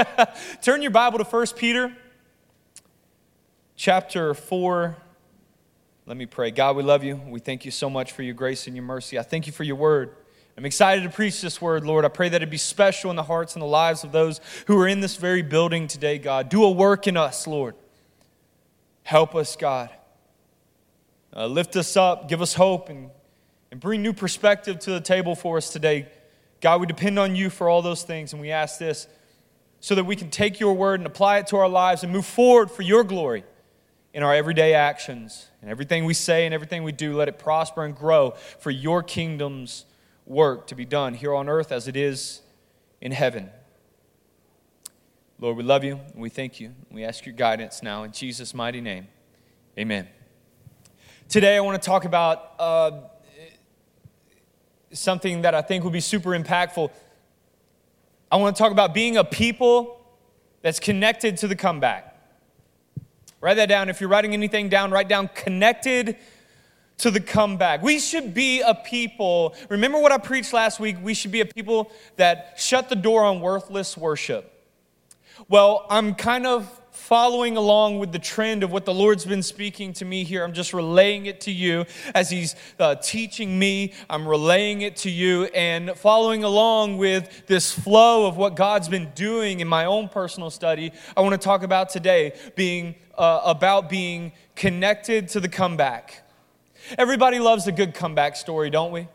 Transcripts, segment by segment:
Turn your Bible to 1 Peter chapter 4. Let me pray. God, we love you. We thank you so much for your grace and your mercy. I thank you for your word. I'm excited to preach this word, Lord. I pray that it be special in the hearts and the lives of those who are in this very building today, God. Do a work in us, Lord. Help us, God. Uh, lift us up, give us hope, and, and bring new perspective to the table for us today. God, we depend on you for all those things, and we ask this so that we can take your word and apply it to our lives and move forward for your glory in our everyday actions. And everything we say and everything we do, let it prosper and grow for your kingdom's work to be done here on earth as it is in heaven. Lord, we love you and we thank you. We ask your guidance now in Jesus' mighty name. Amen. Today, I want to talk about uh, something that I think will be super impactful. I want to talk about being a people that's connected to the comeback. Write that down. If you're writing anything down, write down connected to the comeback. We should be a people. Remember what I preached last week? We should be a people that shut the door on worthless worship. Well, I'm kind of following along with the trend of what the Lord's been speaking to me here. I'm just relaying it to you as He's uh, teaching me. I'm relaying it to you and following along with this flow of what God's been doing in my own personal study. I want to talk about today being uh, about being connected to the comeback. Everybody loves a good comeback story, don't we?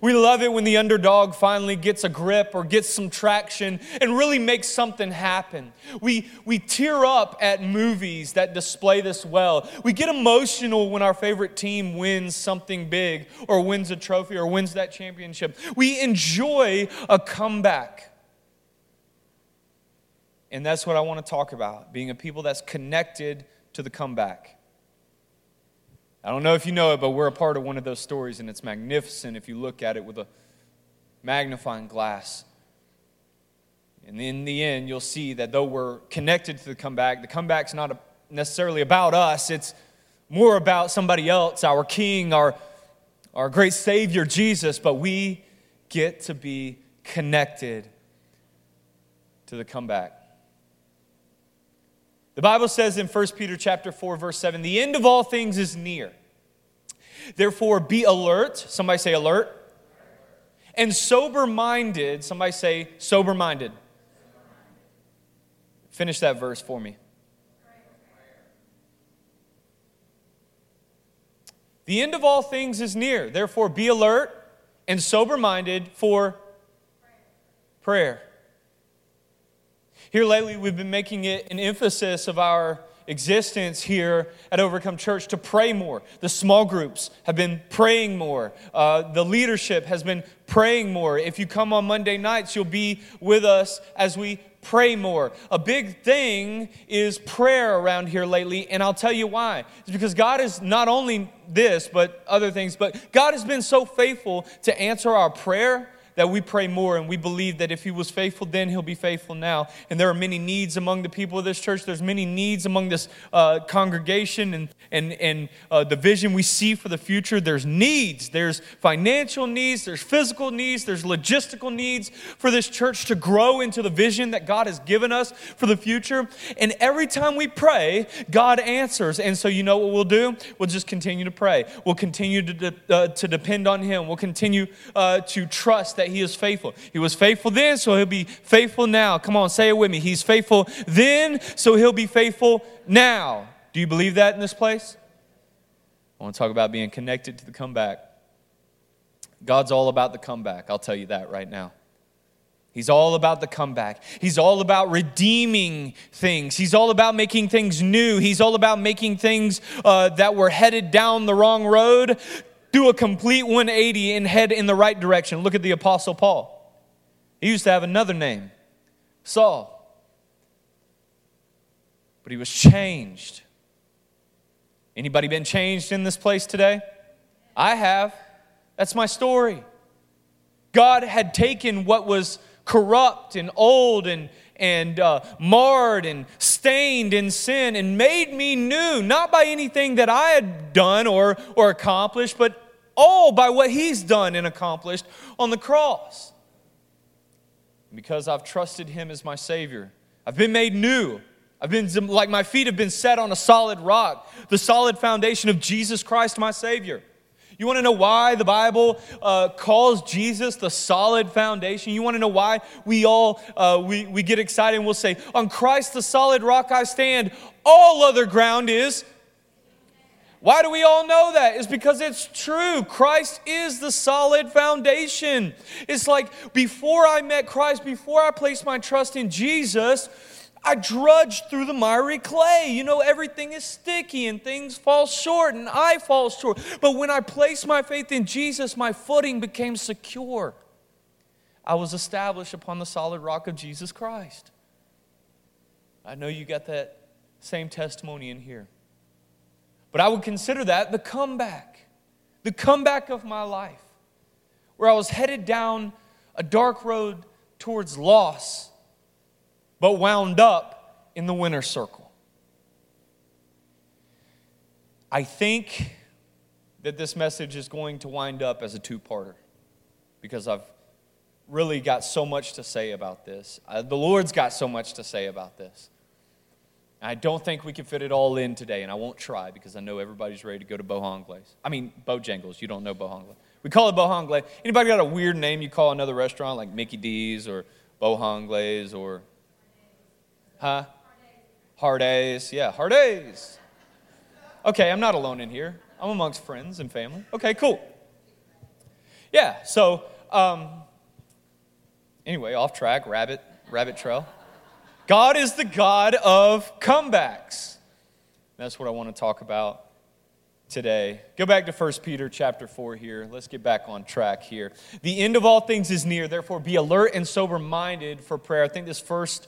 We love it when the underdog finally gets a grip or gets some traction and really makes something happen. We, we tear up at movies that display this well. We get emotional when our favorite team wins something big or wins a trophy or wins that championship. We enjoy a comeback. And that's what I want to talk about being a people that's connected to the comeback. I don't know if you know it, but we're a part of one of those stories, and it's magnificent if you look at it with a magnifying glass. And in the end, you'll see that though we're connected to the comeback, the comeback's not necessarily about us, it's more about somebody else, our King, our, our great Savior, Jesus, but we get to be connected to the comeback. The Bible says in 1 Peter chapter 4 verse 7, the end of all things is near. Therefore be alert, somebody say alert. And sober-minded, somebody say sober-minded. Finish that verse for me. The end of all things is near. Therefore be alert and sober-minded for prayer. Here lately, we've been making it an emphasis of our existence here at Overcome Church to pray more. The small groups have been praying more. Uh, the leadership has been praying more. If you come on Monday nights, you'll be with us as we pray more. A big thing is prayer around here lately, and I'll tell you why. It's because God is not only this, but other things, but God has been so faithful to answer our prayer that we pray more and we believe that if he was faithful then, he'll be faithful now. And there are many needs among the people of this church. There's many needs among this uh, congregation and, and, and uh, the vision we see for the future. There's needs. There's financial needs. There's physical needs. There's logistical needs for this church to grow into the vision that God has given us for the future. And every time we pray, God answers. And so you know what we'll do? We'll just continue to pray. We'll continue to, de- uh, to depend on him. We'll continue uh, to trust that that he is faithful. He was faithful then, so he'll be faithful now. Come on, say it with me. He's faithful then, so he'll be faithful now. Do you believe that in this place? I want to talk about being connected to the comeback. God's all about the comeback. I'll tell you that right now. He's all about the comeback. He's all about redeeming things. He's all about making things new. He's all about making things uh, that were headed down the wrong road do a complete 180 and head in the right direction. Look at the Apostle Paul. He used to have another name, Saul. But he was changed. Anybody been changed in this place today? I have. That's my story. God had taken what was corrupt and old and, and uh, marred and stained in sin and made me new, not by anything that I had done or, or accomplished, but all by what he's done and accomplished on the cross. Because I've trusted him as my Savior, I've been made new. I've been like my feet have been set on a solid rock, the solid foundation of Jesus Christ, my Savior. You want to know why the Bible uh, calls Jesus the solid foundation? You want to know why we all uh, we, we get excited and we'll say, "On Christ, the solid rock, I stand. All other ground is." Why do we all know that? It's because it's true. Christ is the solid foundation. It's like before I met Christ, before I placed my trust in Jesus, I drudged through the miry clay. You know, everything is sticky and things fall short and I fall short. But when I placed my faith in Jesus, my footing became secure. I was established upon the solid rock of Jesus Christ. I know you got that same testimony in here. But I would consider that the comeback, the comeback of my life, where I was headed down a dark road towards loss but wound up in the winner's circle. I think that this message is going to wind up as a two parter because I've really got so much to say about this. Uh, the Lord's got so much to say about this. I don't think we can fit it all in today, and I won't try because I know everybody's ready to go to Bojangles. I mean, Bojangles. You don't know Bojangles. We call it Bojangles. Anybody got a weird name you call another restaurant like Mickey D's or Bojangles or Huh? Hardays. Yeah, Hardays. Okay, I'm not alone in here. I'm amongst friends and family. Okay, cool. Yeah, so um, anyway, off track, rabbit, rabbit trail. God is the God of comebacks. That's what I want to talk about today. Go back to 1 Peter chapter 4 here. Let's get back on track here. The end of all things is near, therefore be alert and sober minded for prayer. I think this first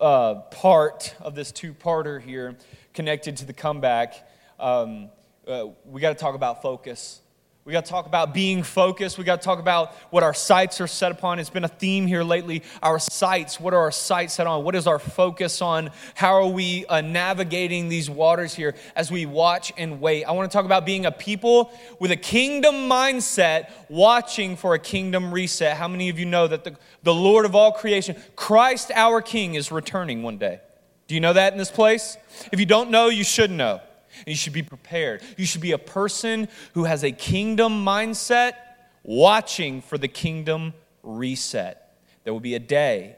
uh, part of this two parter here connected to the comeback, um, uh, we got to talk about focus. We got to talk about being focused. We got to talk about what our sights are set upon. It's been a theme here lately. Our sights, what are our sights set on? What is our focus on? How are we uh, navigating these waters here as we watch and wait? I want to talk about being a people with a kingdom mindset, watching for a kingdom reset. How many of you know that the, the Lord of all creation, Christ our King, is returning one day? Do you know that in this place? If you don't know, you should know. And you should be prepared. You should be a person who has a kingdom mindset, watching for the kingdom reset. There will be a day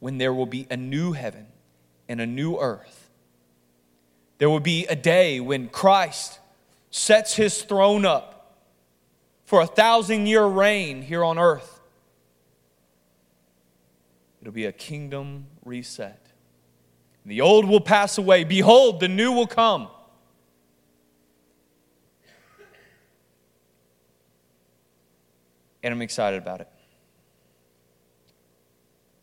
when there will be a new heaven and a new earth. There will be a day when Christ sets his throne up for a thousand year reign here on earth. It'll be a kingdom reset. The old will pass away. Behold, the new will come. And I'm excited about it.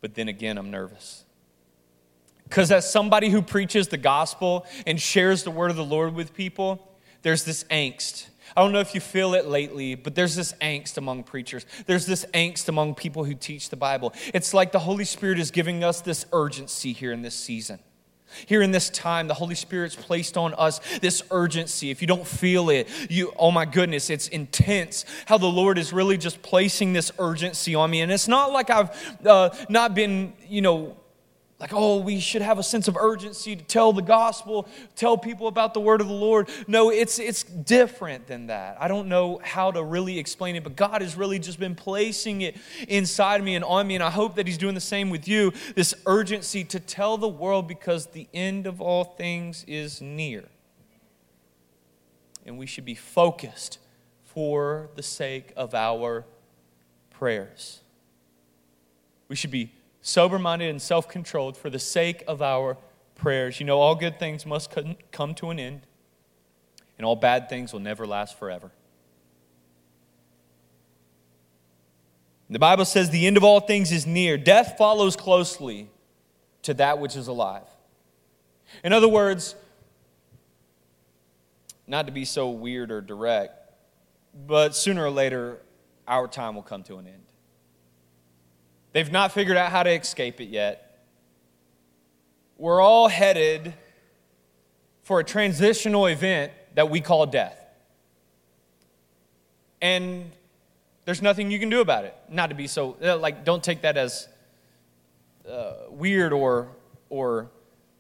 But then again, I'm nervous. Because as somebody who preaches the gospel and shares the word of the Lord with people, there's this angst. I don't know if you feel it lately, but there's this angst among preachers. There's this angst among people who teach the Bible. It's like the Holy Spirit is giving us this urgency here in this season. Here in this time, the Holy Spirit's placed on us this urgency. If you don't feel it, you, oh my goodness, it's intense how the Lord is really just placing this urgency on me. And it's not like I've uh, not been, you know, like, oh, we should have a sense of urgency to tell the gospel, tell people about the word of the Lord. No, it's, it's different than that. I don't know how to really explain it, but God has really just been placing it inside me and on me, and I hope that He's doing the same with you this urgency to tell the world because the end of all things is near. And we should be focused for the sake of our prayers. We should be sober minded and self controlled for the sake of our prayers. You know, all good things must come to an end, and all bad things will never last forever. The Bible says the end of all things is near. Death follows closely to that which is alive. In other words, not to be so weird or direct, but sooner or later, our time will come to an end. They've not figured out how to escape it yet. We're all headed for a transitional event that we call death. And there's nothing you can do about it. Not to be so, like, don't take that as uh, weird or, or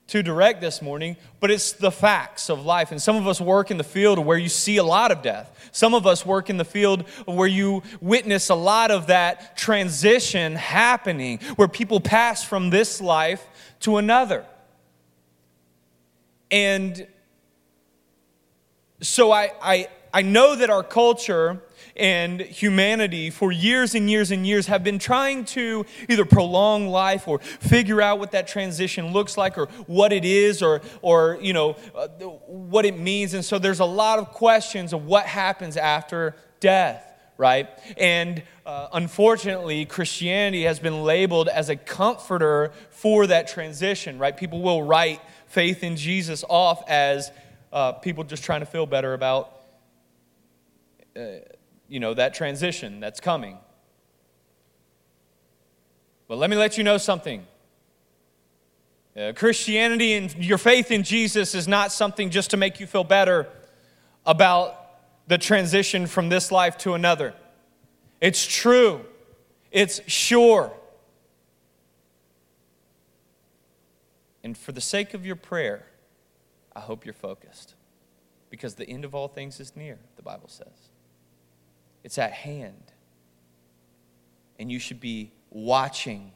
too direct this morning, but it's the facts of life. And some of us work in the field where you see a lot of death. Some of us work in the field where you witness a lot of that transition happening, where people pass from this life to another. And so I, I, I know that our culture and humanity for years and years and years have been trying to either prolong life or figure out what that transition looks like or what it is or, or you know, uh, what it means. And so there's a lot of questions of what happens after death right? And uh, unfortunately, Christianity has been labeled as a comforter for that transition, right? People will write faith in Jesus off as uh, people just trying to feel better about uh, you know, that transition that's coming. But let me let you know something. Uh, Christianity and your faith in Jesus is not something just to make you feel better about the transition from this life to another. It's true, it's sure. And for the sake of your prayer, I hope you're focused because the end of all things is near, the Bible says. It's at hand. And you should be watching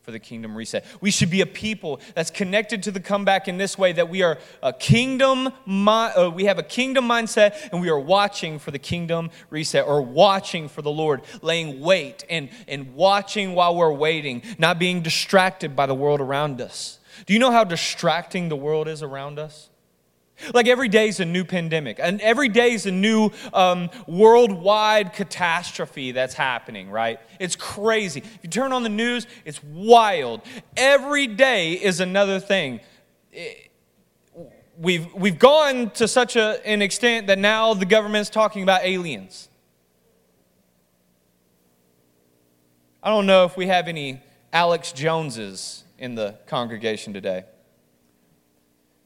for the kingdom reset. We should be a people that's connected to the comeback in this way that we are a kingdom uh, we have a kingdom mindset and we are watching for the kingdom reset or watching for the Lord, laying wait and and watching while we're waiting, not being distracted by the world around us. Do you know how distracting the world is around us? Like every day is a new pandemic, and every day is a new um, worldwide catastrophe that's happening, right? It's crazy. If you turn on the news, it's wild. Every day is another thing. we've, we've gone to such a, an extent that now the government's talking about aliens. I don't know if we have any Alex Joneses in the congregation today.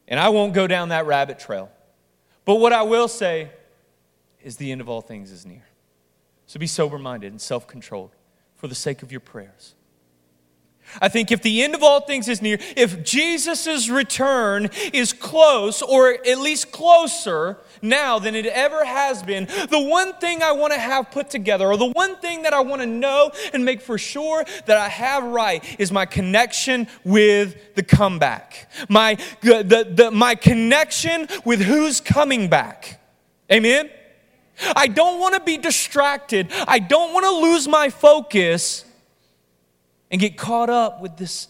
And I won't go down that rabbit trail. But what I will say is the end of all things is near. So be sober minded and self controlled for the sake of your prayers. I think if the end of all things is near, if Jesus' return is close, or at least closer now than it ever has been, the one thing I want to have put together, or the one thing that I want to know and make for sure that I have right, is my connection with the comeback. My, the, the, my connection with who's coming back. Amen? I don't want to be distracted. I don't want to lose my focus and get caught up with this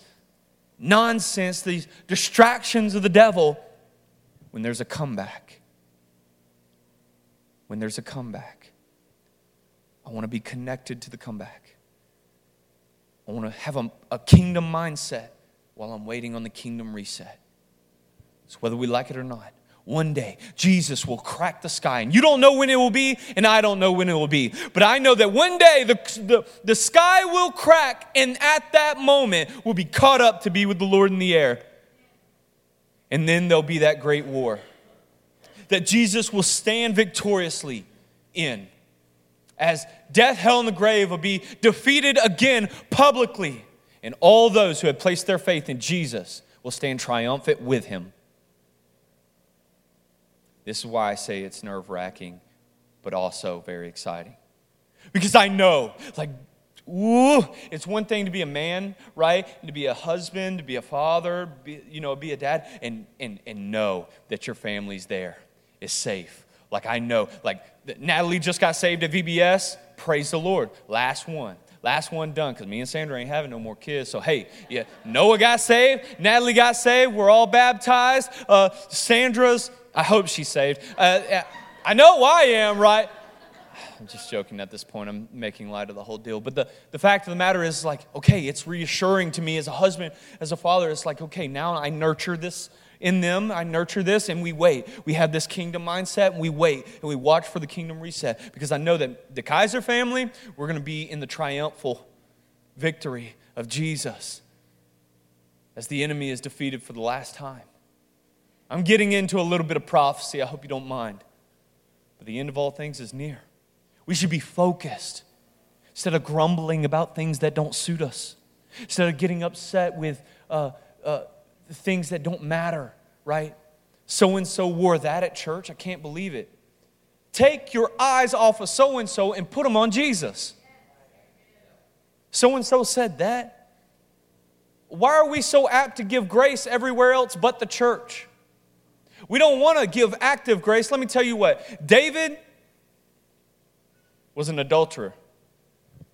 nonsense, these distractions of the devil when there's a comeback. When there's a comeback, I want to be connected to the comeback. I want to have a, a kingdom mindset while I'm waiting on the kingdom reset. So, whether we like it or not, one day Jesus will crack the sky. And you don't know when it will be, and I don't know when it will be. But I know that one day the, the, the sky will crack, and at that moment we'll be caught up to be with the Lord in the air. And then there'll be that great war that Jesus will stand victoriously in. As death, hell, and the grave will be defeated again publicly. And all those who have placed their faith in Jesus will stand triumphant with him. This is why I say it's nerve wracking, but also very exciting. Because I know, like, ooh, it's one thing to be a man, right? And to be a husband, to be a father, be, you know, be a dad, and, and, and know that your family's there, is safe. Like, I know, like, Natalie just got saved at VBS. Praise the Lord. Last one. Last one done because me and Sandra ain't having no more kids. So, hey, yeah, Noah got saved. Natalie got saved. We're all baptized. Uh, Sandra's I hope she's saved. Uh, I know I am, right? I'm just joking at this point. I'm making light of the whole deal. But the, the fact of the matter is, like, okay, it's reassuring to me as a husband, as a father. It's like, okay, now I nurture this in them. I nurture this and we wait. We have this kingdom mindset and we wait and we watch for the kingdom reset because I know that the Kiser family, we're going to be in the triumphal victory of Jesus as the enemy is defeated for the last time. I'm getting into a little bit of prophecy. I hope you don't mind. But the end of all things is near. We should be focused instead of grumbling about things that don't suit us. instead of getting upset with uh, uh, things that don't matter, right? So and so wore that at church. I can't believe it. Take your eyes off of so and so and put them on Jesus. So and so said that. Why are we so apt to give grace everywhere else but the church? We don't want to give active grace. Let me tell you what David was an adulterer.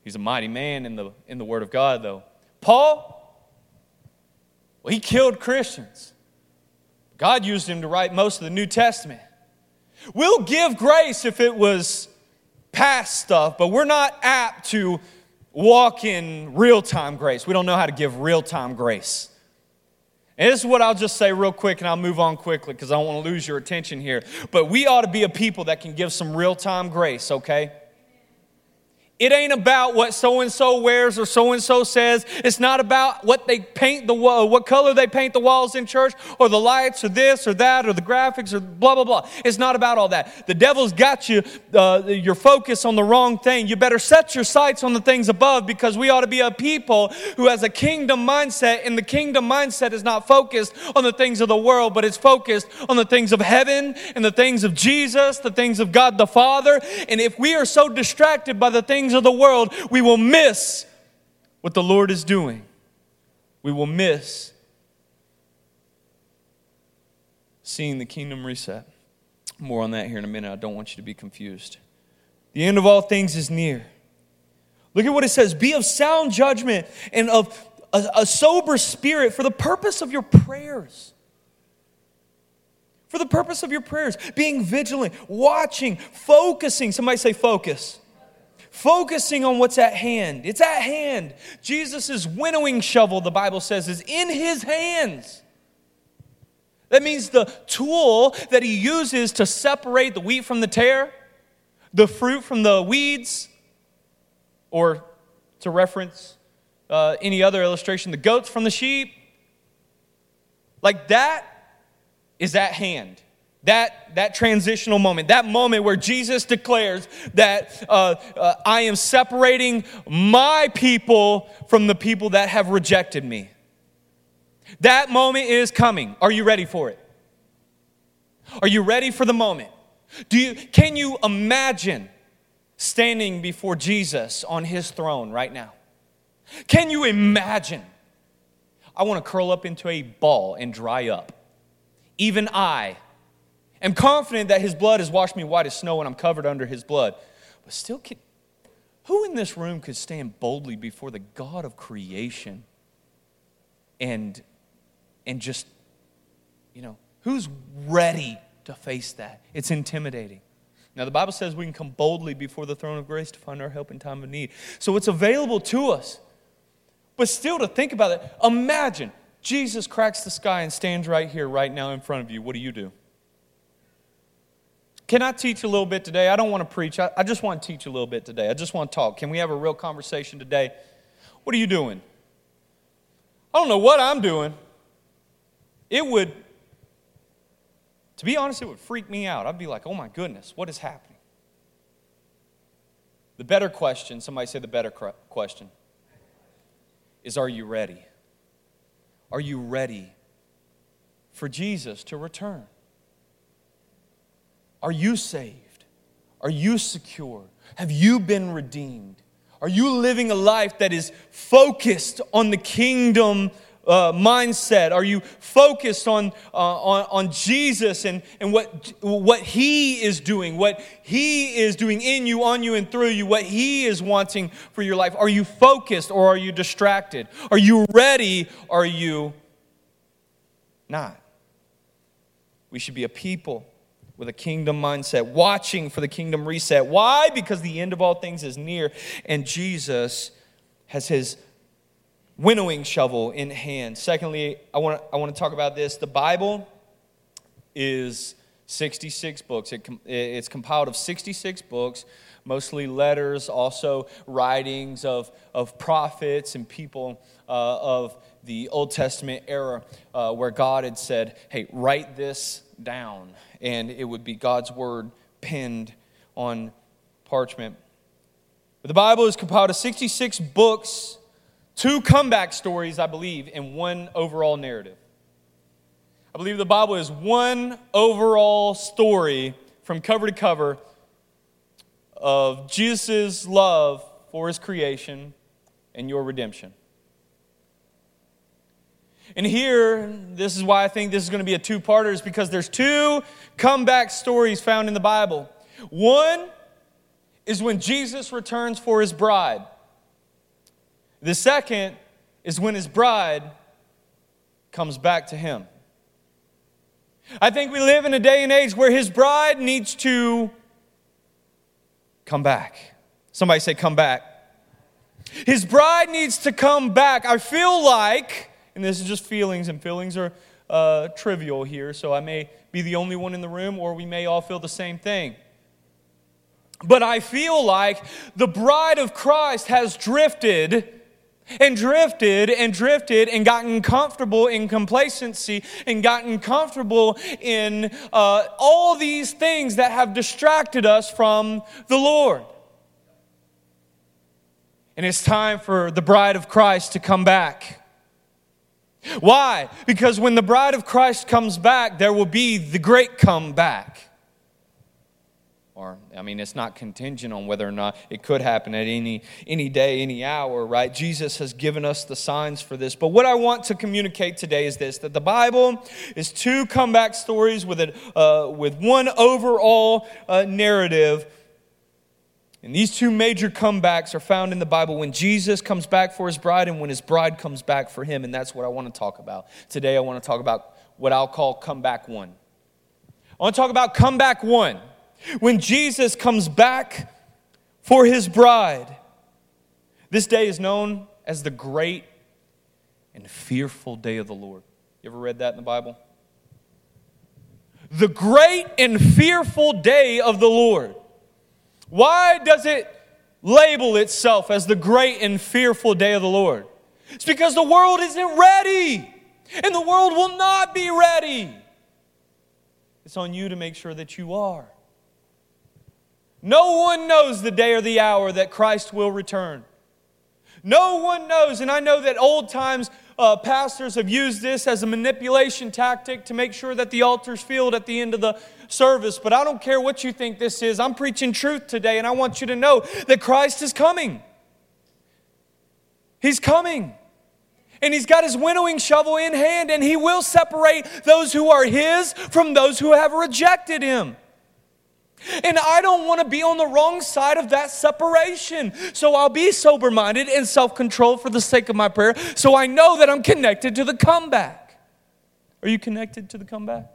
He's a mighty man in the, in the Word of God, though. Paul, well, he killed Christians. God used him to write most of the New Testament. We'll give grace if it was past stuff, but we're not apt to walk in real time grace. We don't know how to give real time grace. And this is what I'll just say real quick and I'll move on quickly because I don't want to lose your attention here. But we ought to be a people that can give some real time grace, okay? It ain't about what so and so wears or so and so says. It's not about what they paint the wall, what color they paint the walls in church, or the lights, or this or that, or the graphics, or blah blah blah. It's not about all that. The devil's got you uh, your focus on the wrong thing. You better set your sights on the things above because we ought to be a people who has a kingdom mindset, and the kingdom mindset is not focused on the things of the world, but it's focused on the things of heaven and the things of Jesus, the things of God the Father. And if we are so distracted by the things things of the world, we will miss what the Lord is doing. We will miss seeing the kingdom reset. More on that here in a minute. I don't want you to be confused. The end of all things is near. Look at what it says Be of sound judgment and of a, a sober spirit for the purpose of your prayers for the purpose of your prayers, being vigilant, watching, focusing. Somebody say focus focusing on what's at hand. It's at hand. Jesus' winnowing shovel, the Bible says, is in his hands. That means the tool that he uses to separate the wheat from the tare, the fruit from the weeds, or to reference uh, any other illustration, the goats from the sheep. Like that is at hand that, that transitional moment, that moment where Jesus declares that uh, uh, I am separating my people from the people that have rejected me. That moment is coming. Are you ready for it? Are you ready for the moment? Do you, can you imagine standing before Jesus on his throne right now? Can you imagine? I want to curl up into a ball and dry up. Even I am confident that his blood has washed me white as snow and I'm covered under his blood. But still, can, who in this room could stand boldly before the God of creation and, and just, you know, who's ready to face that? It's intimidating. Now, the Bible says we can come boldly before the throne of grace to find our help in time of need. So it's available to us. But still, to think about it, imagine Jesus cracks the sky and stands right here, right now in front of you. What do you do? Can I teach a little bit today? I don't want to preach. I, I just want to teach a little bit today. I just want to talk. Can we have a real conversation today? What are you doing? I don't know what I'm doing. It would, to be honest, it would freak me out. I'd be like, oh my goodness, what is happening? The better question, somebody say the better question, is are you ready? Are you ready for Jesus to return? Are you saved? Are you secure? Have you been redeemed? Are you living a life that is focused on the kingdom uh, mindset? Are you focused on, uh, on, on Jesus and, and what, what He is doing, what He is doing in you, on you, and through you, what He is wanting for your life? Are you focused or are you distracted? Are you ready? Are you not? We should be a people with a kingdom mindset, watching for the kingdom reset. Why? Because the end of all things is near, and Jesus has his winnowing shovel in hand. Secondly, I want to, I want to talk about this. The Bible is 66 books. It, it's compiled of 66 books, mostly letters, also writings of, of prophets and people uh, of the Old Testament era uh, where God had said, hey, write this down and it would be God's word pinned on parchment. But the Bible is compiled of 66 books two comeback stories, I believe, and one overall narrative. I believe the Bible is one overall story from cover to cover of Jesus' love for his creation and your redemption. And here, this is why I think this is going to be a two parter, is because there's two comeback stories found in the Bible. One is when Jesus returns for his bride, the second is when his bride comes back to him. I think we live in a day and age where his bride needs to come back. Somebody say, come back. His bride needs to come back. I feel like, and this is just feelings, and feelings are uh, trivial here, so I may be the only one in the room, or we may all feel the same thing. But I feel like the bride of Christ has drifted and drifted and drifted and gotten comfortable in complacency and gotten comfortable in uh, all these things that have distracted us from the Lord. And it's time for the bride of Christ to come back. Why? Because when the bride of Christ comes back, there will be the great comeback. Or, I mean, it's not contingent on whether or not it could happen at any, any day, any hour, right? Jesus has given us the signs for this. But what I want to communicate today is this that the Bible is two comeback stories with, it, uh, with one overall uh, narrative. And these two major comebacks are found in the Bible when Jesus comes back for his bride and when his bride comes back for him. And that's what I want to talk about. Today, I want to talk about what I'll call comeback one. I want to talk about comeback one. When Jesus comes back for his bride, this day is known as the great and fearful day of the Lord. You ever read that in the Bible? The great and fearful day of the Lord. Why does it label itself as the great and fearful day of the Lord? It's because the world isn't ready, and the world will not be ready. It's on you to make sure that you are. No one knows the day or the hour that Christ will return. No one knows, and I know that old times uh, pastors have used this as a manipulation tactic to make sure that the altar's filled at the end of the service, but I don't care what you think this is. I'm preaching truth today, and I want you to know that Christ is coming. He's coming. And he's got his winnowing shovel in hand, and he will separate those who are his from those who have rejected him. And I don't want to be on the wrong side of that separation. So I'll be sober minded and self controlled for the sake of my prayer so I know that I'm connected to the comeback. Are you connected to the comeback?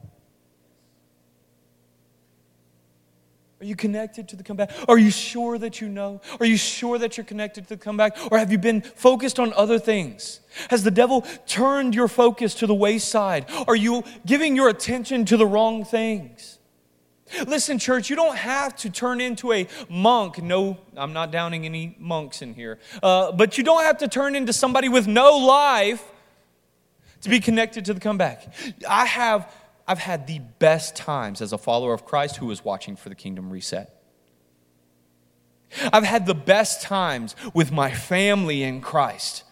Are you connected to the comeback? Are you sure that you know? Are you sure that you're connected to the comeback? Or have you been focused on other things? Has the devil turned your focus to the wayside? Are you giving your attention to the wrong things? Listen, church, you don't have to turn into a monk. No, I'm not downing any monks in here. Uh, but you don't have to turn into somebody with no life to be connected to the comeback. I have, I've had the best times as a follower of Christ who is watching for the kingdom reset. I've had the best times with my family in Christ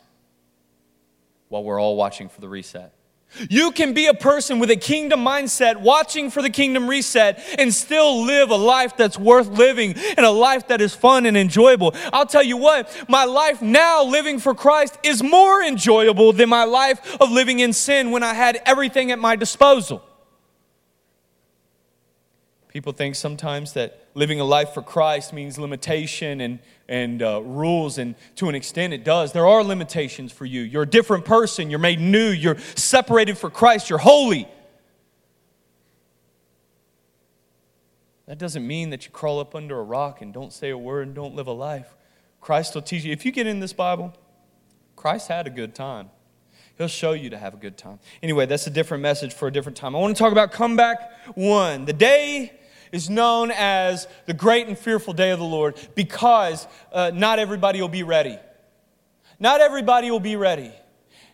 while we're all watching for the reset. You can be a person with a kingdom mindset, watching for the kingdom reset, and still live a life that's worth living and a life that is fun and enjoyable. I'll tell you what, my life now living for Christ is more enjoyable than my life of living in sin when I had everything at my disposal. People think sometimes that living a life for Christ means limitation and, and uh, rules, and to an extent it does. There are limitations for you. You're a different person, you're made new, you're separated for Christ, you're holy. That doesn't mean that you crawl up under a rock and don't say a word and don't live a life. Christ will teach you. If you get in this Bible, Christ had a good time. He'll show you to have a good time. Anyway, that's a different message for a different time. I want to talk about comeback one. The day is known as the great and fearful day of the Lord because uh, not everybody will be ready. Not everybody will be ready.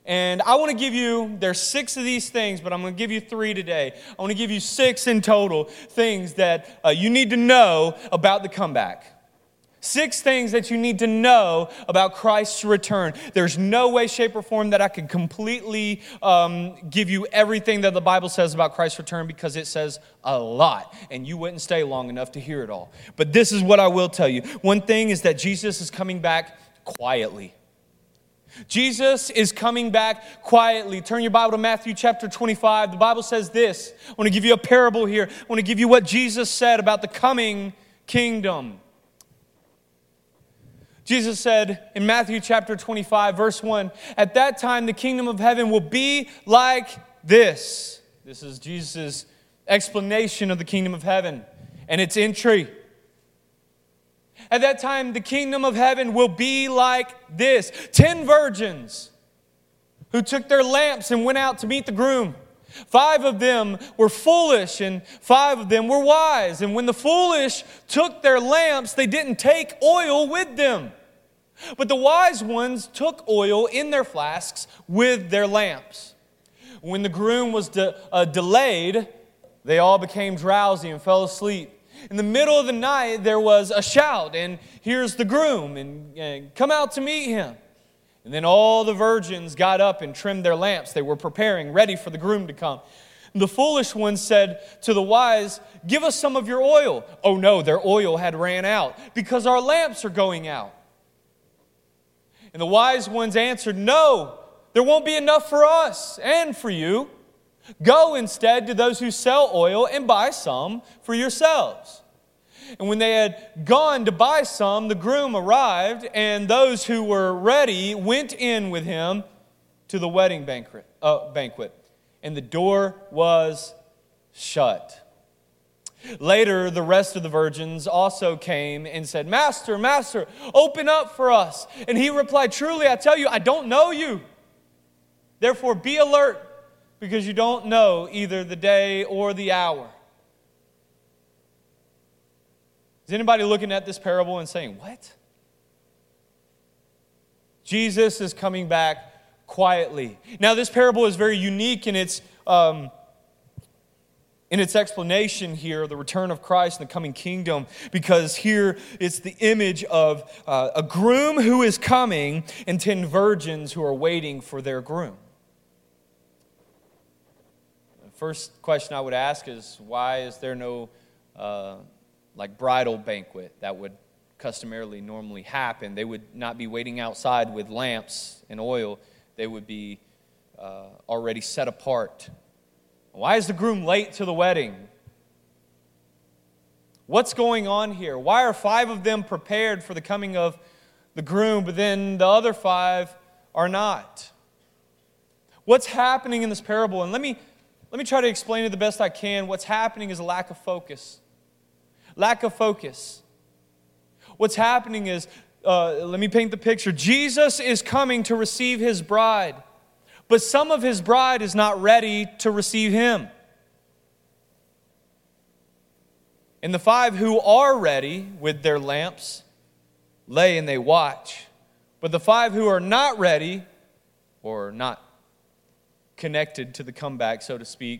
And I want to give you, there's six of these things, but I'm going to give you three today. I want to give you six in total things that uh, you need to know about the comeback. Six things that you need to know about Christ's return. There's no way, shape, or form that I could completely um, give you everything that the Bible says about Christ's return because it says a lot, and you wouldn't stay long enough to hear it all. But this is what I will tell you. One thing is that Jesus is coming back quietly. Jesus is coming back quietly. Turn your Bible to Matthew chapter 25. The Bible says this. I want to give you a parable here. I want to give you what Jesus said about the coming kingdom. Jesus said in Matthew chapter 25, verse 1 At that time, the kingdom of heaven will be like this. This is Jesus' explanation of the kingdom of heaven and its entry. At that time, the kingdom of heaven will be like this ten virgins who took their lamps and went out to meet the groom. Five of them were foolish, and five of them were wise. And when the foolish took their lamps, they didn't take oil with them. But the wise ones took oil in their flasks with their lamps. When the groom was de- uh, delayed, they all became drowsy and fell asleep. In the middle of the night, there was a shout, and here's the groom, and, and come out to meet him. And then all the virgins got up and trimmed their lamps. They were preparing, ready for the groom to come. The foolish ones said to the wise, Give us some of your oil. Oh no, their oil had ran out because our lamps are going out. And the wise ones answered, No, there won't be enough for us and for you. Go instead to those who sell oil and buy some for yourselves. And when they had gone to buy some, the groom arrived, and those who were ready went in with him to the wedding banquet. Uh, banquet and the door was shut. Later, the rest of the virgins also came and said, Master, Master, open up for us. And he replied, Truly, I tell you, I don't know you. Therefore, be alert, because you don't know either the day or the hour. Is anybody looking at this parable and saying, What? Jesus is coming back quietly. Now, this parable is very unique in its. Um, in its explanation here, the return of Christ and the coming kingdom, because here it's the image of uh, a groom who is coming and ten virgins who are waiting for their groom. The first question I would ask is why is there no uh, like bridal banquet that would customarily normally happen? They would not be waiting outside with lamps and oil, they would be uh, already set apart why is the groom late to the wedding? What's going on here? Why are five of them prepared for the coming of the groom, but then the other five are not? What's happening in this parable? And let me, let me try to explain it the best I can. What's happening is a lack of focus. Lack of focus. What's happening is, uh, let me paint the picture Jesus is coming to receive his bride but some of his bride is not ready to receive him. And the five who are ready with their lamps lay and they watch. But the five who are not ready or not connected to the comeback, so to speak,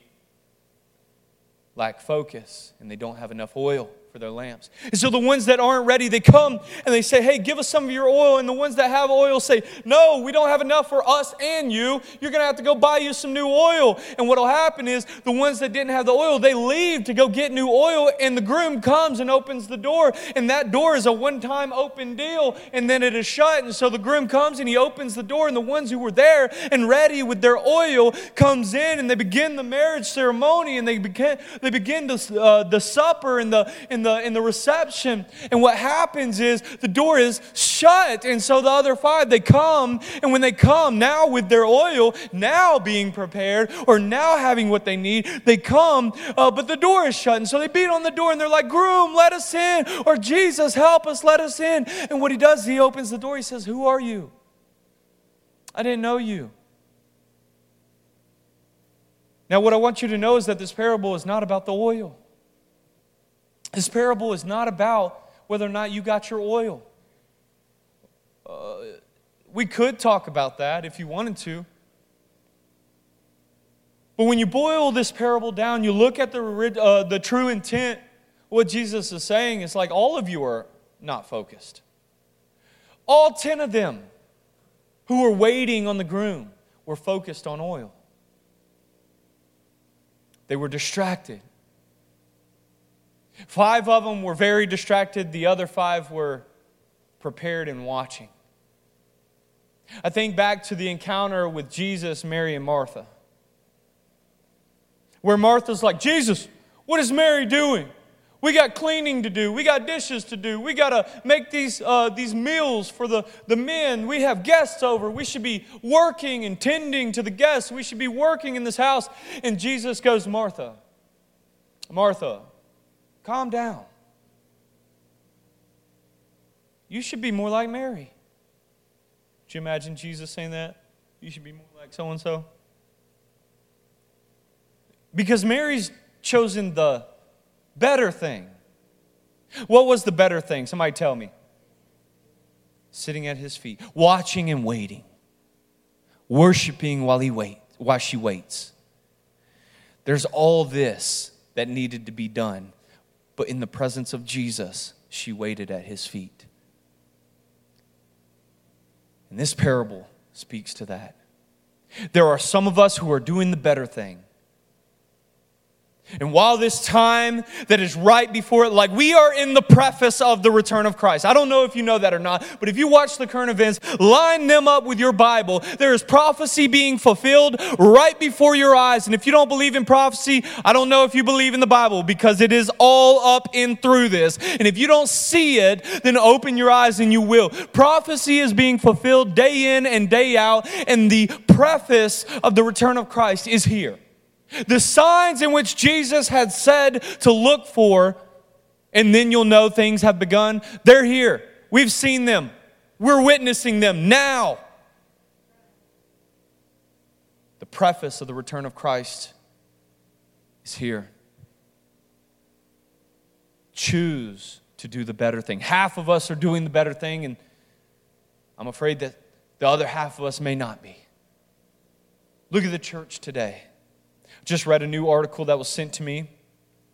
lack focus and they don't have enough oil for their lamps. And so the ones that aren't ready, they come and they say, Hey, give us some of your oil. And the ones that have oil say, No, we don't have enough for us and you. You're going to have to go buy you some new oil. And what will happen is the ones that didn't have the oil, they leave to go get new oil. And the groom comes and opens the door. And that door is a one time open deal. And then it is shut. And so the groom comes and he opens the door. And the ones who were there and ready with their oil comes in and they begin the marriage ceremony and they begin, they begin the, uh, the supper and the, and in the in the reception. And what happens is the door is shut. And so the other five, they come, and when they come now with their oil, now being prepared, or now having what they need, they come, uh, but the door is shut. And so they beat on the door and they're like, Groom, let us in, or Jesus, help us, let us in. And what he does, he opens the door, he says, Who are you? I didn't know you. Now, what I want you to know is that this parable is not about the oil. This parable is not about whether or not you got your oil. Uh, we could talk about that if you wanted to. But when you boil this parable down, you look at the, uh, the true intent, what Jesus is saying is like all of you are not focused. All 10 of them who were waiting on the groom were focused on oil. They were distracted. Five of them were very distracted, the other five were prepared and watching. I think back to the encounter with Jesus, Mary, and Martha, where Martha's like, Jesus, what is Mary doing? We got cleaning to do. We got dishes to do. We got to make these, uh, these meals for the, the men. We have guests over. We should be working and tending to the guests. We should be working in this house. And Jesus goes, Martha, Martha, calm down. You should be more like Mary. Could you imagine Jesus saying that? You should be more like so and so? Because Mary's chosen the better thing. What was the better thing? Somebody tell me. Sitting at his feet, watching and waiting, worshiping while he wait, while she waits. There's all this that needed to be done, but in the presence of Jesus, she waited at his feet. And this parable speaks to that. There are some of us who are doing the better thing and while this time that is right before it, like we are in the preface of the return of Christ. I don't know if you know that or not, but if you watch the current events, line them up with your Bible. There is prophecy being fulfilled right before your eyes. And if you don't believe in prophecy, I don't know if you believe in the Bible because it is all up in through this. And if you don't see it, then open your eyes and you will. Prophecy is being fulfilled day in and day out, and the preface of the return of Christ is here. The signs in which Jesus had said to look for, and then you'll know things have begun, they're here. We've seen them. We're witnessing them now. The preface of the return of Christ is here. Choose to do the better thing. Half of us are doing the better thing, and I'm afraid that the other half of us may not be. Look at the church today. Just read a new article that was sent to me.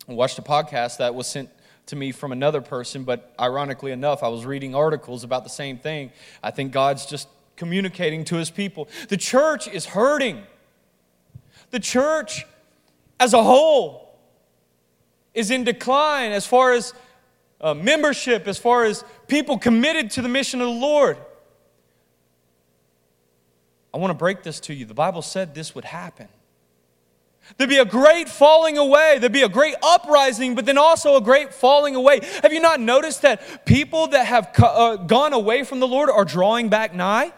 I watched a podcast that was sent to me from another person, but ironically enough, I was reading articles about the same thing. I think God's just communicating to his people. The church is hurting. The church as a whole is in decline as far as uh, membership, as far as people committed to the mission of the Lord. I want to break this to you. The Bible said this would happen. There'd be a great falling away. There'd be a great uprising, but then also a great falling away. Have you not noticed that people that have uh, gone away from the Lord are drawing back nigh?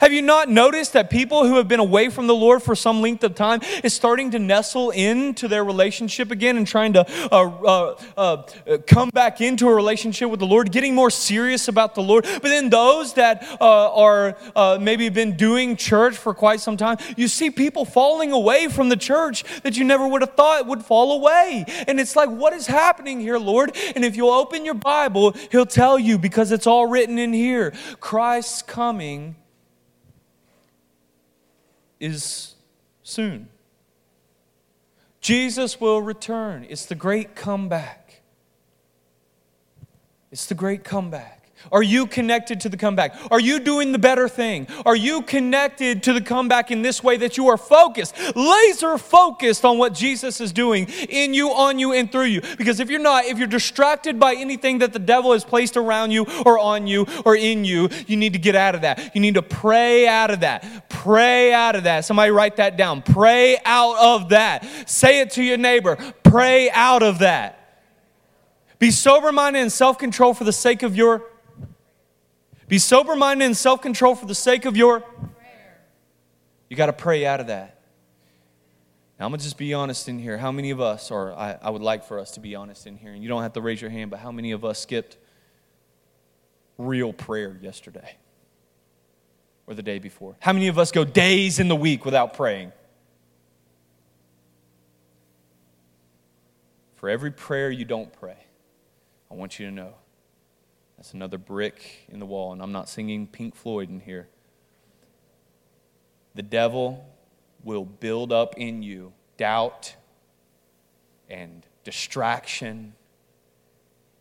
Have you not noticed that people who have been away from the Lord for some length of time is starting to nestle into their relationship again and trying to uh, uh, uh, come back into a relationship with the Lord, getting more serious about the Lord? But then those that uh, are uh, maybe been doing church for quite some time, you see people falling away from the church that you never would have thought would fall away. And it's like, what is happening here, Lord? And if you'll open your Bible, He'll tell you because it's all written in here Christ's coming is soon. Jesus will return. It's the great comeback. It's the great comeback. Are you connected to the comeback? Are you doing the better thing? Are you connected to the comeback in this way that you are focused, laser focused on what Jesus is doing in you, on you, and through you? Because if you're not, if you're distracted by anything that the devil has placed around you or on you or in you, you need to get out of that. You need to pray out of that. Pray out of that. Somebody write that down. Pray out of that. Say it to your neighbor. Pray out of that. Be sober minded and self control for the sake of your be sober minded and self control for the sake of your prayer. You got to pray out of that. Now, I'm going to just be honest in here. How many of us, or I, I would like for us to be honest in here, and you don't have to raise your hand, but how many of us skipped real prayer yesterday or the day before? How many of us go days in the week without praying? For every prayer you don't pray, I want you to know that's another brick in the wall, and I'm not singing Pink Floyd in here. The devil will build up in you doubt and distraction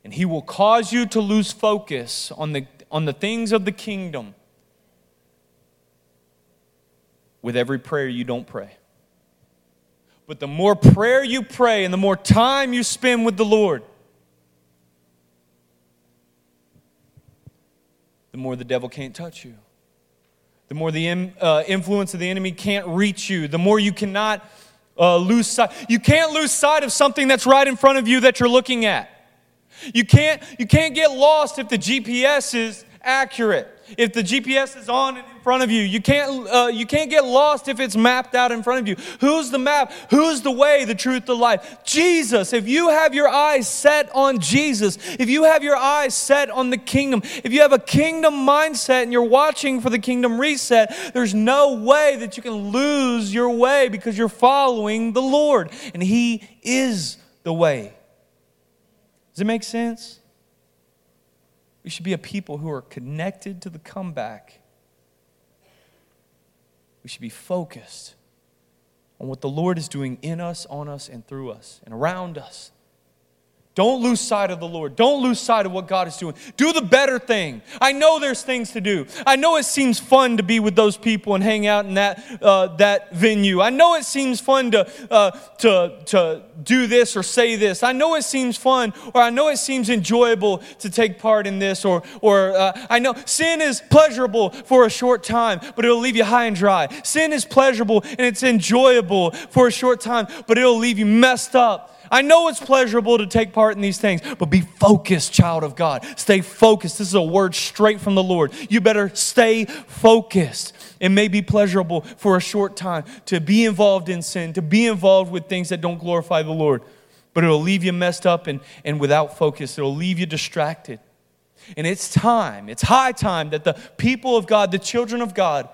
And he will cause you to lose focus on the, on the things of the kingdom with every prayer you don't pray. But the more prayer you pray and the more time you spend with the Lord, the more the devil can't touch you. The more the in, uh, influence of the enemy can't reach you. The more you cannot uh, lose sight. You can't lose sight of something that's right in front of you that you're looking at. You can't, you can't get lost if the GPS is accurate if the GPS is on and in front of you. You can't, uh, you can't get lost if it's mapped out in front of you. Who's the map? Who's the way, the truth, the life? Jesus. If you have your eyes set on Jesus, if you have your eyes set on the kingdom, if you have a kingdom mindset and you're watching for the kingdom reset, there's no way that you can lose your way because you're following the Lord. And He is the way. Does it make sense? We should be a people who are connected to the comeback. We should be focused on what the Lord is doing in us, on us, and through us, and around us. Don't lose sight of the Lord. Don't lose sight of what God is doing. Do the better thing. I know there's things to do. I know it seems fun to be with those people and hang out in that, uh, that venue. I know it seems fun to, uh, to, to do this or say this. I know it seems fun or I know it seems enjoyable to take part in this or, or uh, I know sin is pleasurable for a short time, but it'll leave you high and dry. Sin is pleasurable and it's enjoyable for a short time, but it'll leave you messed up I know it's pleasurable to take part in these things, but be focused, child of God. Stay focused. This is a word straight from the Lord. You better stay focused. It may be pleasurable for a short time to be involved in sin, to be involved with things that don't glorify the Lord, but it'll leave you messed up and, and without focus. It'll leave you distracted. And it's time, it's high time that the people of God, the children of God,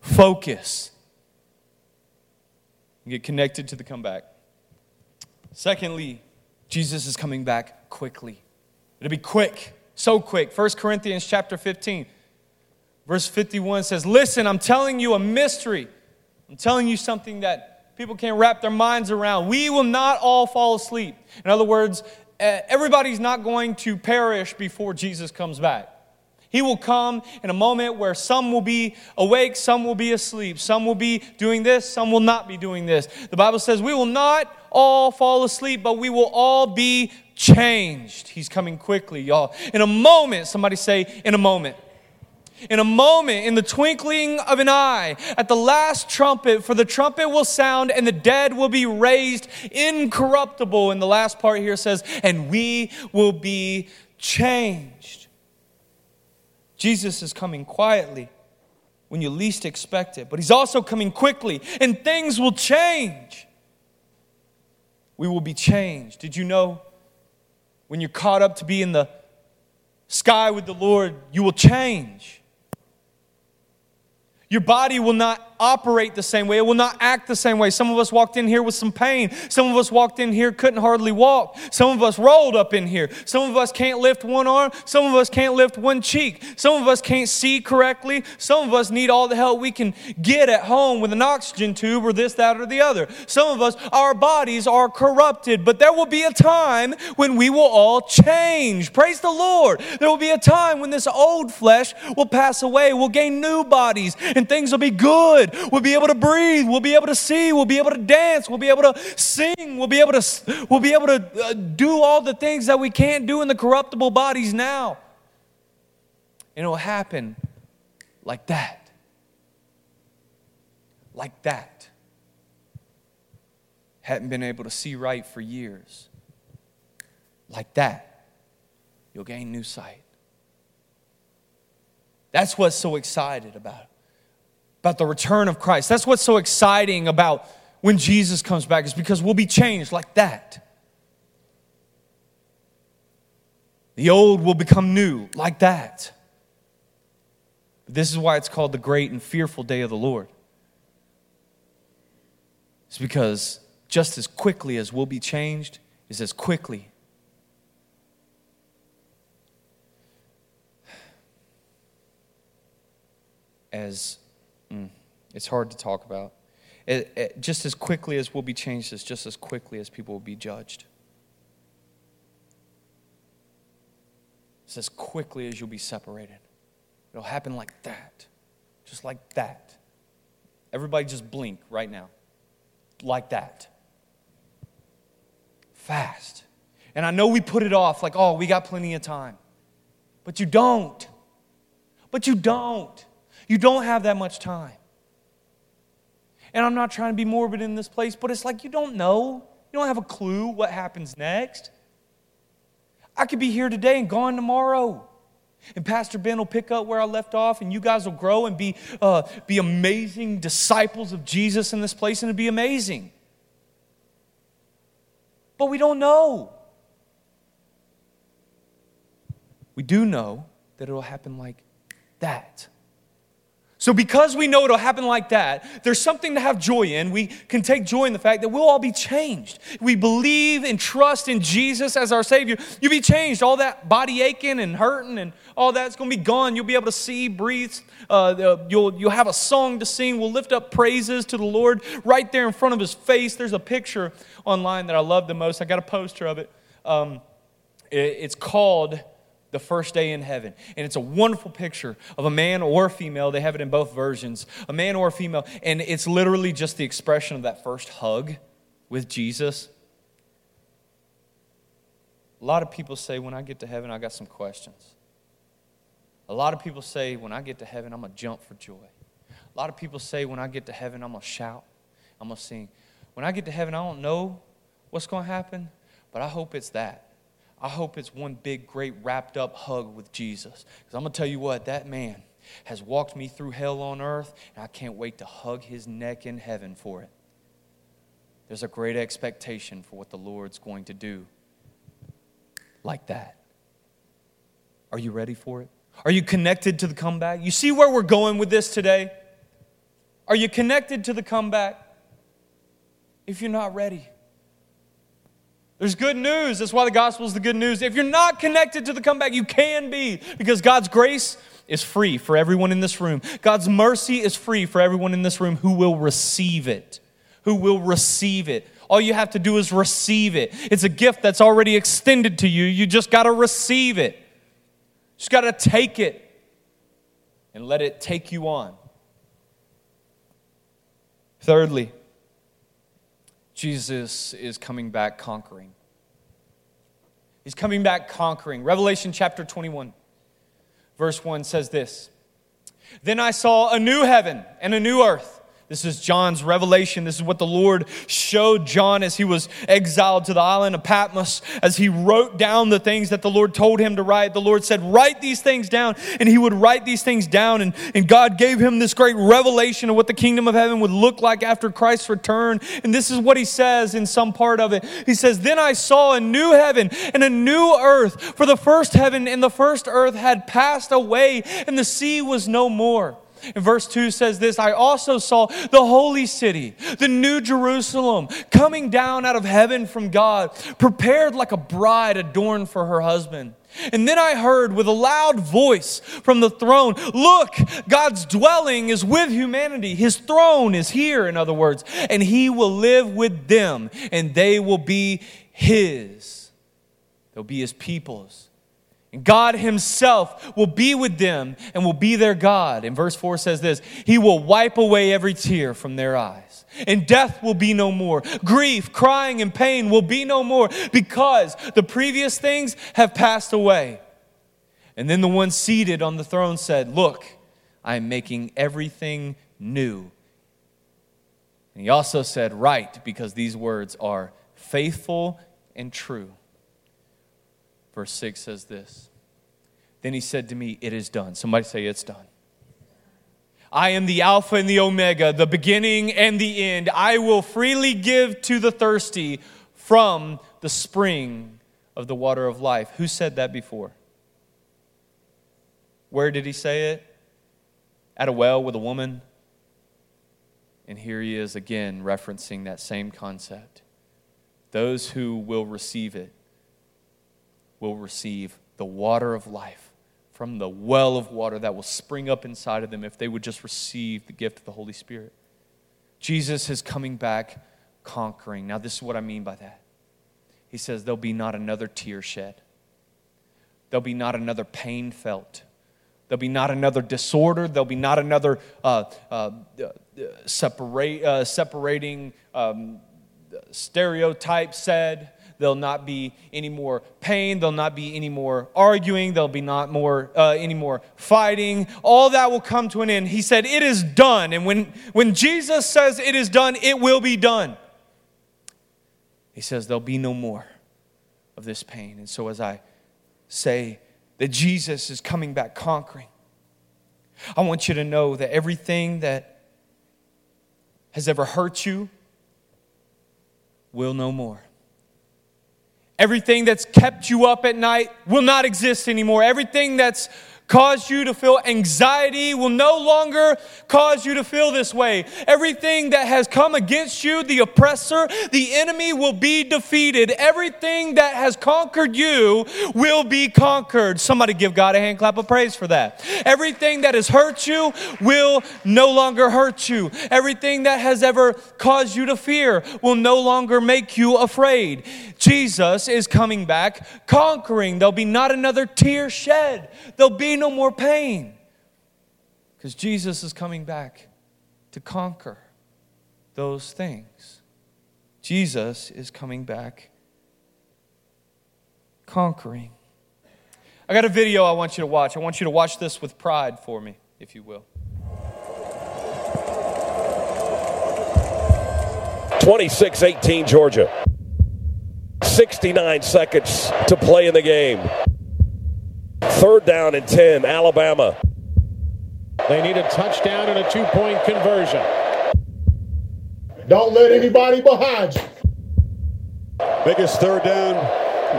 focus and get connected to the comeback. Secondly, Jesus is coming back quickly. It'll be quick, so quick. 1 Corinthians chapter 15, verse 51 says, Listen, I'm telling you a mystery. I'm telling you something that people can't wrap their minds around. We will not all fall asleep. In other words, everybody's not going to perish before Jesus comes back. He will come in a moment where some will be awake, some will be asleep, some will be doing this, some will not be doing this. The Bible says we will not all fall asleep, but we will all be changed. He's coming quickly, y'all. In a moment, somebody say, in a moment. In a moment, in the twinkling of an eye, at the last trumpet, for the trumpet will sound and the dead will be raised incorruptible. And the last part here says, and we will be changed. Jesus is coming quietly when you least expect it, but he's also coming quickly, and things will change. We will be changed. Did you know when you're caught up to be in the sky with the Lord, you will change? Your body will not operate the same way. It will not act the same way. Some of us walked in here with some pain. Some of us walked in here, couldn't hardly walk. Some of us rolled up in here. Some of us can't lift one arm. Some of us can't lift one cheek. Some of us can't see correctly. Some of us need all the help we can get at home with an oxygen tube or this, that, or the other. Some of us, our bodies are corrupted, but there will be a time when we will all change. Praise the Lord. There will be a time when this old flesh will pass away. We'll gain new bodies and things will be good. We'll be able to breathe. We'll be able to see. We'll be able to dance. We'll be able to sing. We'll be able to, we'll be able to uh, do all the things that we can't do in the corruptible bodies now. And it'll happen like that. Like that. Hadn't been able to see right for years. Like that. You'll gain new sight. That's what's so excited about about the return of Christ. That's what's so exciting about when Jesus comes back, is because we'll be changed like that. The old will become new like that. This is why it's called the great and fearful day of the Lord. It's because just as quickly as we'll be changed, is as quickly as it's hard to talk about. It, it, just as quickly as we'll be changed, as just as quickly as people will be judged. It's as quickly as you'll be separated. It'll happen like that, just like that. Everybody just blink right now, like that. Fast. And I know we put it off like, oh, we got plenty of time. But you don't. But you don't. You don't have that much time. And I'm not trying to be morbid in this place, but it's like you don't know. You don't have a clue what happens next. I could be here today and gone tomorrow. And Pastor Ben will pick up where I left off, and you guys will grow and be, uh, be amazing disciples of Jesus in this place, and it'll be amazing. But we don't know. We do know that it'll happen like that. So, because we know it'll happen like that, there's something to have joy in. We can take joy in the fact that we'll all be changed. We believe and trust in Jesus as our Savior. You'll be changed. All that body aching and hurting and all that's going to be gone. You'll be able to see, breathe. Uh, you'll, you'll have a song to sing. We'll lift up praises to the Lord right there in front of His face. There's a picture online that I love the most. I got a poster of it. Um, it it's called the first day in heaven. And it's a wonderful picture of a man or a female. They have it in both versions a man or a female. And it's literally just the expression of that first hug with Jesus. A lot of people say, when I get to heaven, I got some questions. A lot of people say, when I get to heaven, I'm going to jump for joy. A lot of people say, when I get to heaven, I'm going to shout, I'm going to sing. When I get to heaven, I don't know what's going to happen, but I hope it's that. I hope it's one big, great, wrapped up hug with Jesus. Because I'm going to tell you what, that man has walked me through hell on earth, and I can't wait to hug his neck in heaven for it. There's a great expectation for what the Lord's going to do like that. Are you ready for it? Are you connected to the comeback? You see where we're going with this today? Are you connected to the comeback? If you're not ready, there's good news. That's why the gospel is the good news. If you're not connected to the comeback, you can be because God's grace is free for everyone in this room. God's mercy is free for everyone in this room who will receive it. Who will receive it. All you have to do is receive it. It's a gift that's already extended to you. You just got to receive it. Just got to take it and let it take you on. Thirdly, Jesus is coming back conquering. He's coming back conquering. Revelation chapter 21, verse 1 says this Then I saw a new heaven and a new earth. This is John's revelation. This is what the Lord showed John as he was exiled to the island of Patmos, as he wrote down the things that the Lord told him to write. The Lord said, Write these things down. And he would write these things down. And, and God gave him this great revelation of what the kingdom of heaven would look like after Christ's return. And this is what he says in some part of it. He says, Then I saw a new heaven and a new earth, for the first heaven and the first earth had passed away, and the sea was no more. And verse 2 says this I also saw the holy city, the new Jerusalem, coming down out of heaven from God, prepared like a bride adorned for her husband. And then I heard with a loud voice from the throne Look, God's dwelling is with humanity. His throne is here, in other words, and He will live with them, and they will be His. They'll be His peoples. God Himself will be with them and will be their God. And verse 4 says this He will wipe away every tear from their eyes. And death will be no more. Grief, crying, and pain will be no more because the previous things have passed away. And then the one seated on the throne said, Look, I am making everything new. And he also said, Write, because these words are faithful and true. Verse 6 says this Then he said to me, It is done. Somebody say, It's done. I am the Alpha and the Omega, the beginning and the end. I will freely give to the thirsty from the spring of the water of life. Who said that before? Where did he say it? At a well with a woman? And here he is again referencing that same concept. Those who will receive it will receive the water of life from the well of water that will spring up inside of them if they would just receive the gift of the Holy Spirit. Jesus is coming back conquering. Now, this is what I mean by that. He says there'll be not another tear shed. there'll be not another pain felt. There'll be not another disorder. There'll be not another uh, uh, separate, uh, separating um, stereotype said. There'll not be any more pain. There'll not be any more arguing. There'll be not more uh, any more fighting. All that will come to an end. He said, "It is done." And when when Jesus says it is done, it will be done. He says there'll be no more of this pain. And so as I say that Jesus is coming back conquering, I want you to know that everything that has ever hurt you will no more. Everything that's kept you up at night will not exist anymore. Everything that's cause you to feel anxiety will no longer cause you to feel this way. Everything that has come against you, the oppressor, the enemy will be defeated. Everything that has conquered you will be conquered. Somebody give God a hand clap of praise for that. Everything that has hurt you will no longer hurt you. Everything that has ever caused you to fear will no longer make you afraid. Jesus is coming back conquering. There'll be not another tear shed. There'll be no more pain because Jesus is coming back to conquer those things. Jesus is coming back conquering. I got a video I want you to watch. I want you to watch this with pride for me, if you will. 26 18, Georgia. 69 seconds to play in the game. Third down and 10, Alabama. They need a touchdown and a two point conversion. Don't let anybody behind you. Biggest third down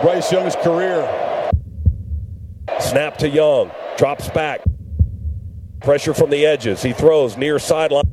Bryce Young's career. Snap to Young. Drops back. Pressure from the edges. He throws near sideline.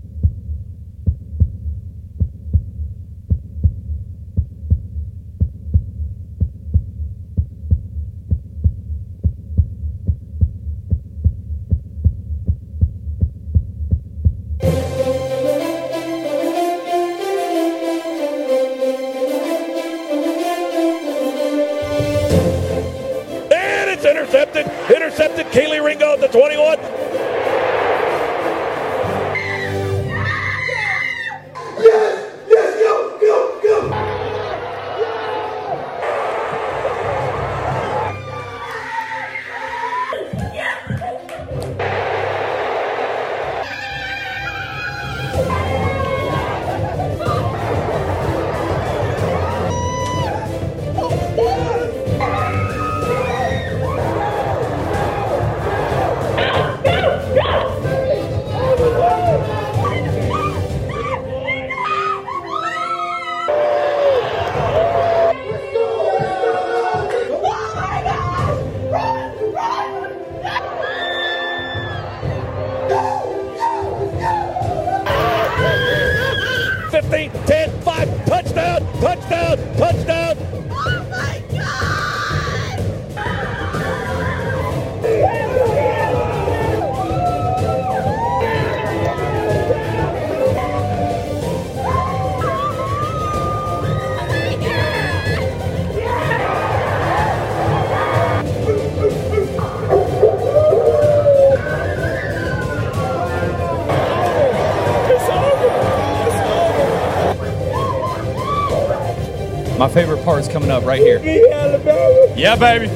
Favorite part's coming up right here. Yeah, baby.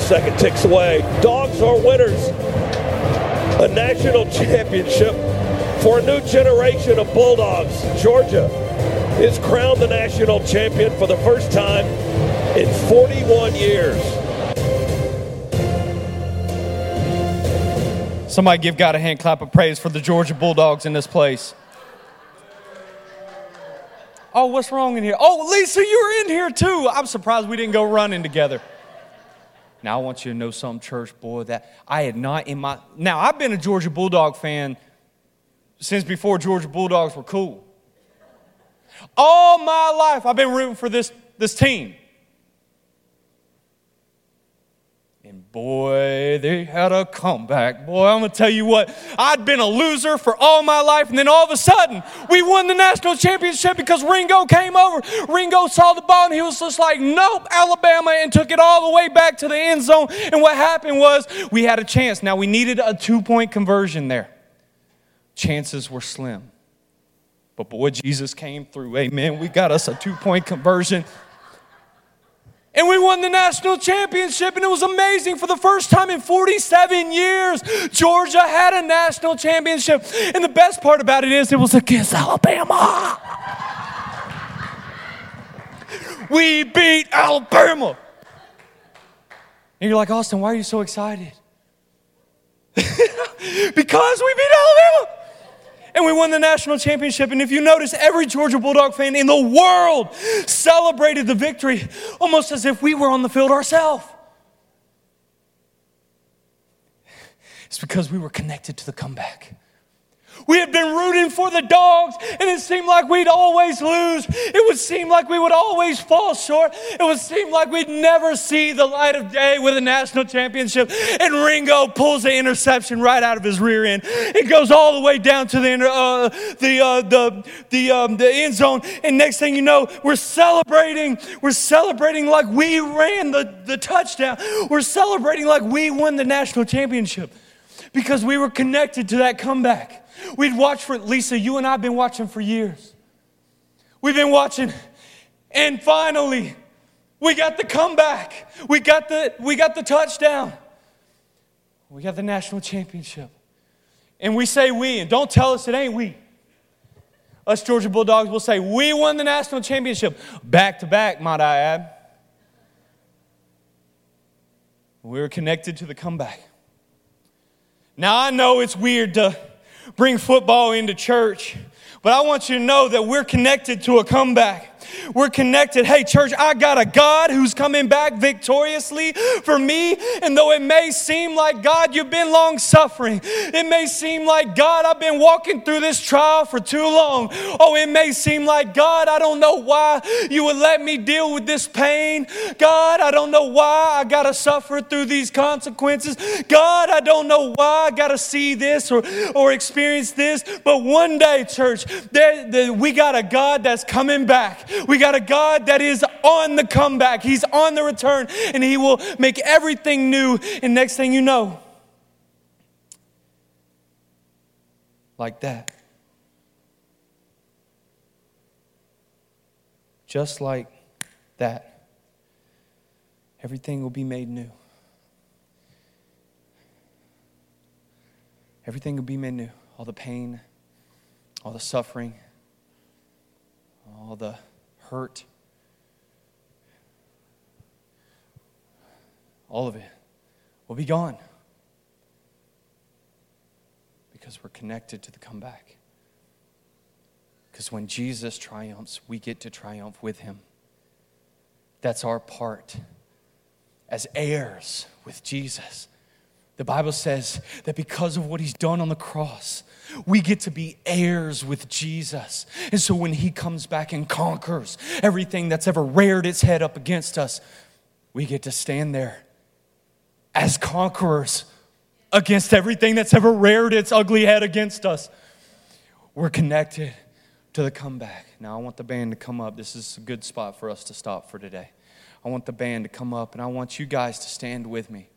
Second ticks away. Dogs are winners. A national championship for a new generation of Bulldogs. Georgia is crowned the national champion for the first time in 41 years. Somebody give God a hand clap of praise for the Georgia Bulldogs in this place. Oh, what's wrong in here? Oh, Lisa, you were in here too. I'm surprised we didn't go running together. Now I want you to know something, church boy, that I had not in my now I've been a Georgia Bulldog fan since before Georgia Bulldogs were cool. All my life I've been rooting for this, this team. And boy, they had a comeback. Boy, I'm gonna tell you what, I'd been a loser for all my life, and then all of a sudden, we won the national championship because Ringo came over. Ringo saw the ball, and he was just like, nope, Alabama, and took it all the way back to the end zone. And what happened was, we had a chance. Now, we needed a two point conversion there. Chances were slim. But boy, Jesus came through. Amen. We got us a two point conversion. And we won the national championship, and it was amazing. For the first time in 47 years, Georgia had a national championship. And the best part about it is, it was against Alabama. we beat Alabama. And you're like, Austin, why are you so excited? because we beat Alabama and we won the national championship. And if you notice, every Georgia Bulldog fan in the world celebrated the victory almost as if we were on the field ourselves. It's because we were connected to the comeback. We had been rooting for the dogs, and it seemed like we'd always lose. It would seem like we would always fall short. It would seem like we'd never see the light of day with a national championship. And Ringo pulls the interception right out of his rear end. It goes all the way down to the uh, the uh, the the, um, the end zone. And next thing you know, we're celebrating. We're celebrating like we ran the, the touchdown. We're celebrating like we won the national championship because we were connected to that comeback. We'd watch for Lisa, you and I have been watching for years. We've been watching, and finally, we got the comeback. We got the, we got the touchdown. We got the national championship. And we say we, and don't tell us it ain't we. Us Georgia Bulldogs will say, We won the national championship back to back, might I add. We were connected to the comeback. Now, I know it's weird to bring football into church. But I want you to know that we're connected to a comeback. We're connected. Hey, church, I got a God who's coming back victoriously for me. And though it may seem like, God, you've been long suffering, it may seem like, God, I've been walking through this trial for too long. Oh, it may seem like, God, I don't know why you would let me deal with this pain. God, I don't know why I got to suffer through these consequences. God, I don't know why I got to see this or, or experience this. But one day, church, there, there, we got a God that's coming back. We got a God that is on the comeback, He's on the return, and He will make everything new. And next thing you know, like that. Just like that, everything will be made new. Everything will be made new. All the pain, all the suffering, all the hurt, all of it will be gone because we're connected to the comeback. Because when Jesus triumphs, we get to triumph with him. That's our part as heirs with Jesus. The Bible says that because of what he's done on the cross, we get to be heirs with Jesus. And so when he comes back and conquers everything that's ever reared its head up against us, we get to stand there as conquerors against everything that's ever reared its ugly head against us. We're connected to the comeback. Now, I want the band to come up. This is a good spot for us to stop for today. I want the band to come up, and I want you guys to stand with me.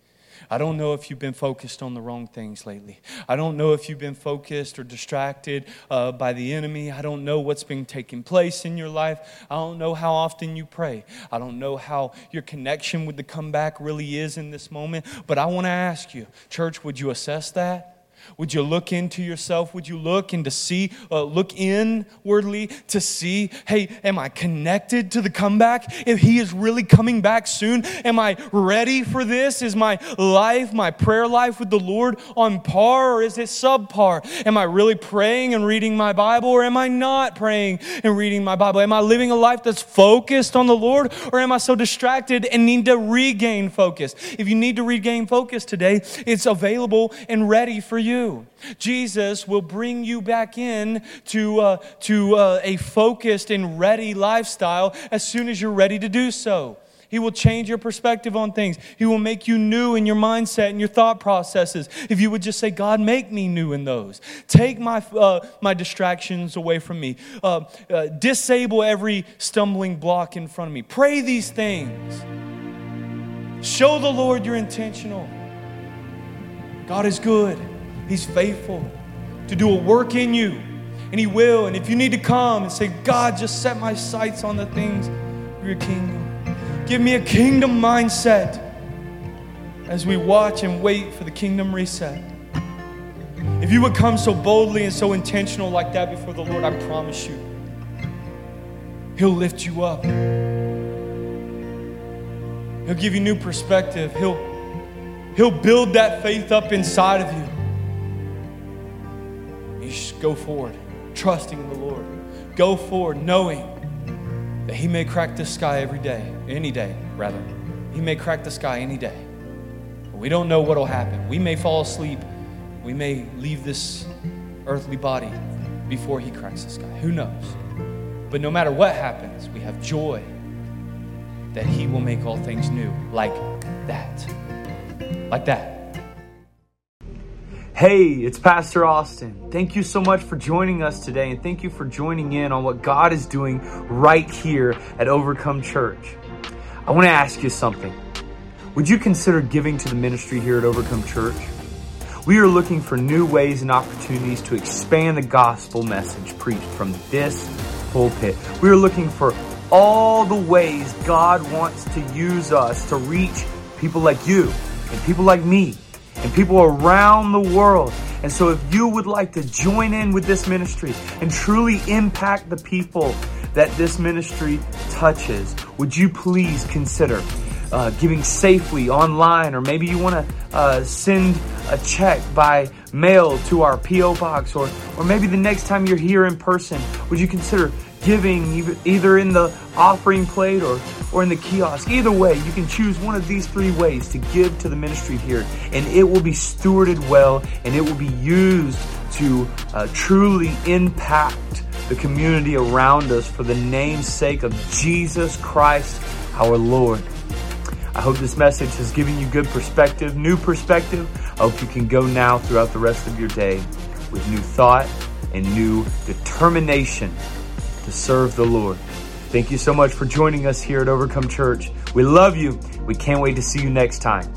I don't know if you've been focused on the wrong things lately. I don't know if you've been focused or distracted uh, by the enemy. I don't know what's been taking place in your life. I don't know how often you pray. I don't know how your connection with the comeback really is in this moment. But I want to ask you, church, would you assess that? Would you look into yourself? Would you look and to see, uh, look inwardly to see, hey, am I connected to the comeback? If He is really coming back soon, am I ready for this? Is my life, my prayer life with the Lord on par or is it subpar? Am I really praying and reading my Bible or am I not praying and reading my Bible? Am I living a life that's focused on the Lord or am I so distracted and need to regain focus? If you need to regain focus today, it's available and ready for you. Jesus will bring you back in to, uh, to uh, a focused and ready lifestyle as soon as you're ready to do so. He will change your perspective on things. He will make you new in your mindset and your thought processes. If you would just say, God, make me new in those. Take my, uh, my distractions away from me. Uh, uh, disable every stumbling block in front of me. Pray these things. Show the Lord you're intentional. God is good. He's faithful to do a work in you, and He will. And if you need to come and say, God, just set my sights on the things of your kingdom, give me a kingdom mindset as we watch and wait for the kingdom reset. If you would come so boldly and so intentional like that before the Lord, I promise you, He'll lift you up. He'll give you new perspective. He'll, he'll build that faith up inside of you. Go forward, trusting in the Lord. Go forward, knowing that He may crack the sky every day, any day, rather. He may crack the sky any day. But we don't know what will happen. We may fall asleep. We may leave this earthly body before He cracks the sky. Who knows? But no matter what happens, we have joy that He will make all things new, like that. Like that. Hey, it's Pastor Austin. Thank you so much for joining us today, and thank you for joining in on what God is doing right here at Overcome Church. I want to ask you something. Would you consider giving to the ministry here at Overcome Church? We are looking for new ways and opportunities to expand the gospel message preached from this pulpit. We are looking for all the ways God wants to use us to reach people like you and people like me and people around the world. And so if you would like to join in with this ministry and truly impact the people that this ministry touches, would you please consider uh, giving safely online, or maybe you want to uh, send a check by mail to our P.O. box, or, or maybe the next time you're here in person, would you consider giving either in the offering plate or, or in the kiosk. Either way, you can choose one of these three ways to give to the ministry here, and it will be stewarded well and it will be used to uh, truly impact the community around us for the name's sake of Jesus Christ, our Lord. I hope this message has given you good perspective, new perspective. I hope you can go now throughout the rest of your day with new thought and new determination to serve the Lord. Thank you so much for joining us here at Overcome Church. We love you. We can't wait to see you next time.